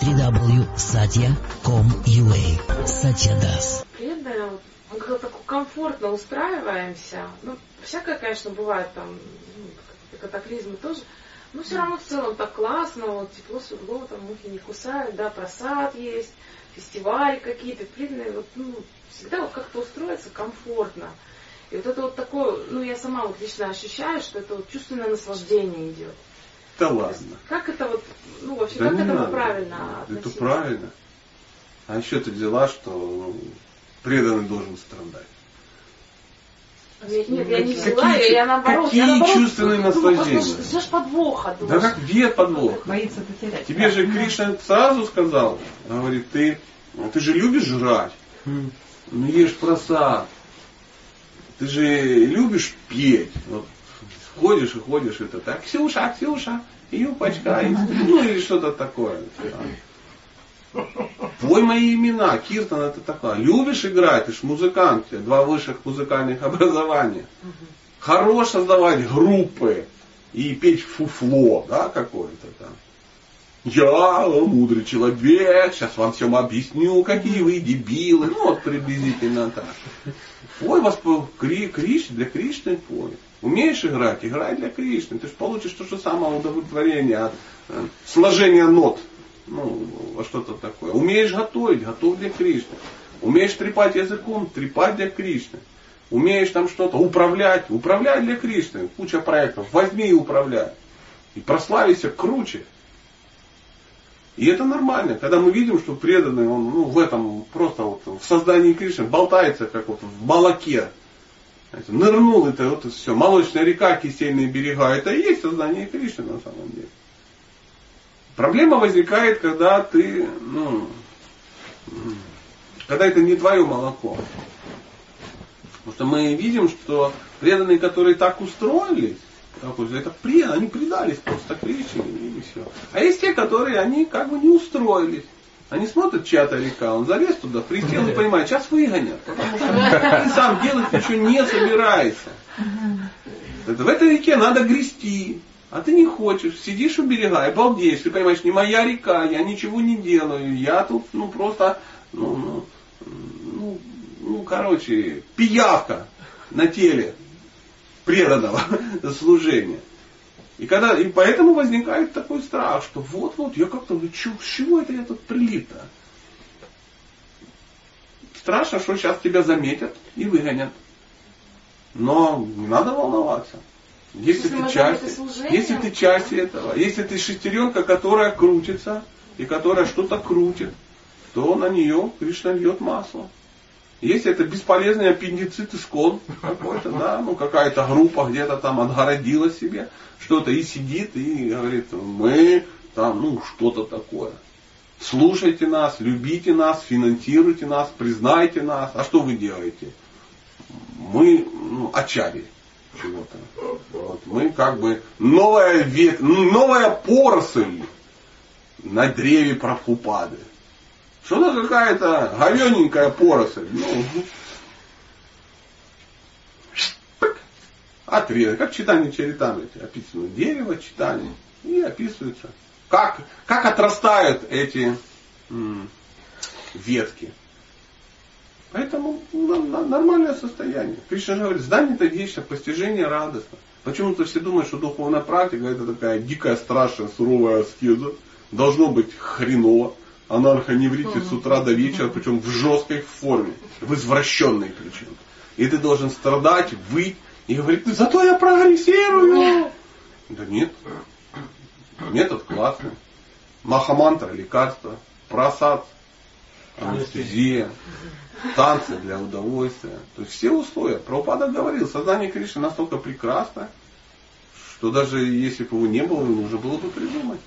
www.satya.com.ua Satya Das. Мы как-то так комфортно устраиваемся. Ну, всякое, конечно, бывает там, ну, катаклизмы тоже. Но все равно в целом так классно, вот тепло, светло, там мухи не кусают, да, просад есть, фестивали какие-то, преданные, вот, ну, всегда вот как-то устроиться комфортно. И вот это вот такое, ну я сама вот лично ощущаю, что это вот чувственное наслаждение идет. Да ладно. Как это вот, ну вообще, Да как к этому надо. правильно Это относиться? правильно. А еще ты взяла, что ну, преданный должен страдать. Нет, нет, я не Какие взяла, чу- я наоборот, какие я наоборот, чувственные думаю, наслаждения? послушай, Ждешь подвоха, Да думаешь. как где подвох? Боится потерять. Тебе же Кришна сразу сказал, говорит, ты, ты же любишь жрать, ну ешь просад. Ты же любишь петь. Вот ходишь и ходишь, это так, Ксюша, Ксюша, юбочка, ну или что-то такое. Твой мои имена, Киртан это такое. Любишь играть, ты ж музыкант, два высших музыкальных образования. Хорош создавать группы и петь фуфло, да, какое-то там. Я мудрый человек, сейчас вам всем объясню, какие вы дебилы. Ну, вот приблизительно так. Пой вас по Кри, Кришне, для Кришны пой. Умеешь играть? Играй для Кришны. Ты же получишь то же самое удовлетворение от э, сложения нот. Ну, во что-то такое. Умеешь готовить? Готовь для Кришны. Умеешь трепать языком? Трепать для Кришны. Умеешь там что-то управлять? Управляй для Кришны. Куча проектов. Возьми и управляй. И прославися круче. И это нормально, когда мы видим, что преданный, он ну, в этом просто вот в создании Кришны болтается, как вот в молоке. Знаете, Нырнул это вот все. Молочная река, кисельные берега, это и есть создание Кришны на самом деле. Проблема возникает, когда ты, ну, когда это не твое молоко. Потому что мы видим, что преданные, которые так устроились, это при, они предались просто Кришне и все. А есть те, которые они как бы не устроились. Они смотрят, чья-то река, он залез туда, присел и понимает, сейчас выгонят. Потому что ты сам делать ничего не собираешься. Это в этой реке надо грести. А ты не хочешь, сидишь у берега и балдеешь. Ты понимаешь, не моя река, я ничего не делаю. Я тут, ну, просто, ну, ну, ну, ну, короче, пиявка на теле преданного служения. И, когда, и поэтому возникает такой страх, что вот-вот, я как-то, ну, чё, с чего это я тут прилип-то? Страшно, что сейчас тебя заметят и выгонят. Но не надо волноваться. Если ты часть, если ты часть этого, если ты шестеренка, которая крутится и которая что-то крутит, то на нее Кришна льет масло. Если это бесполезный аппендицит искон какой-то, да, ну какая-то группа где-то там отгородила себе что-то и сидит и говорит, мы там, ну что-то такое. Слушайте нас, любите нас, финансируйте нас, признайте нас. А что вы делаете? Мы ну, очаги чего-то. Вот. Мы как бы новая, вет... новая поросль на древе Прабхупады. Что-то какая-то говененькая поросль. Ну, шпык, отрезок. Как читание Чаритамрити описано. Дерево читание. И описывается. Как, как отрастают эти м, ветки. Поэтому ну, нормальное состояние. Кришна говорит, знание это вечно, постижение радостно. Почему-то все думают, что духовная практика это такая дикая, страшная, суровая аскеза. Должно быть хреново. Анархоневрите с утра до вечера, причем в жесткой форме, в извращенной причем. И ты должен страдать, выть и говорить, «Ну, зато я прогрессирую. Да нет. Метод классный. Махамантра, лекарство, просад, анестезия, танцы для удовольствия. То есть все условия. Прабхупада говорил, сознание Кришны настолько прекрасно, что даже если бы его не было, его нужно было бы придумать.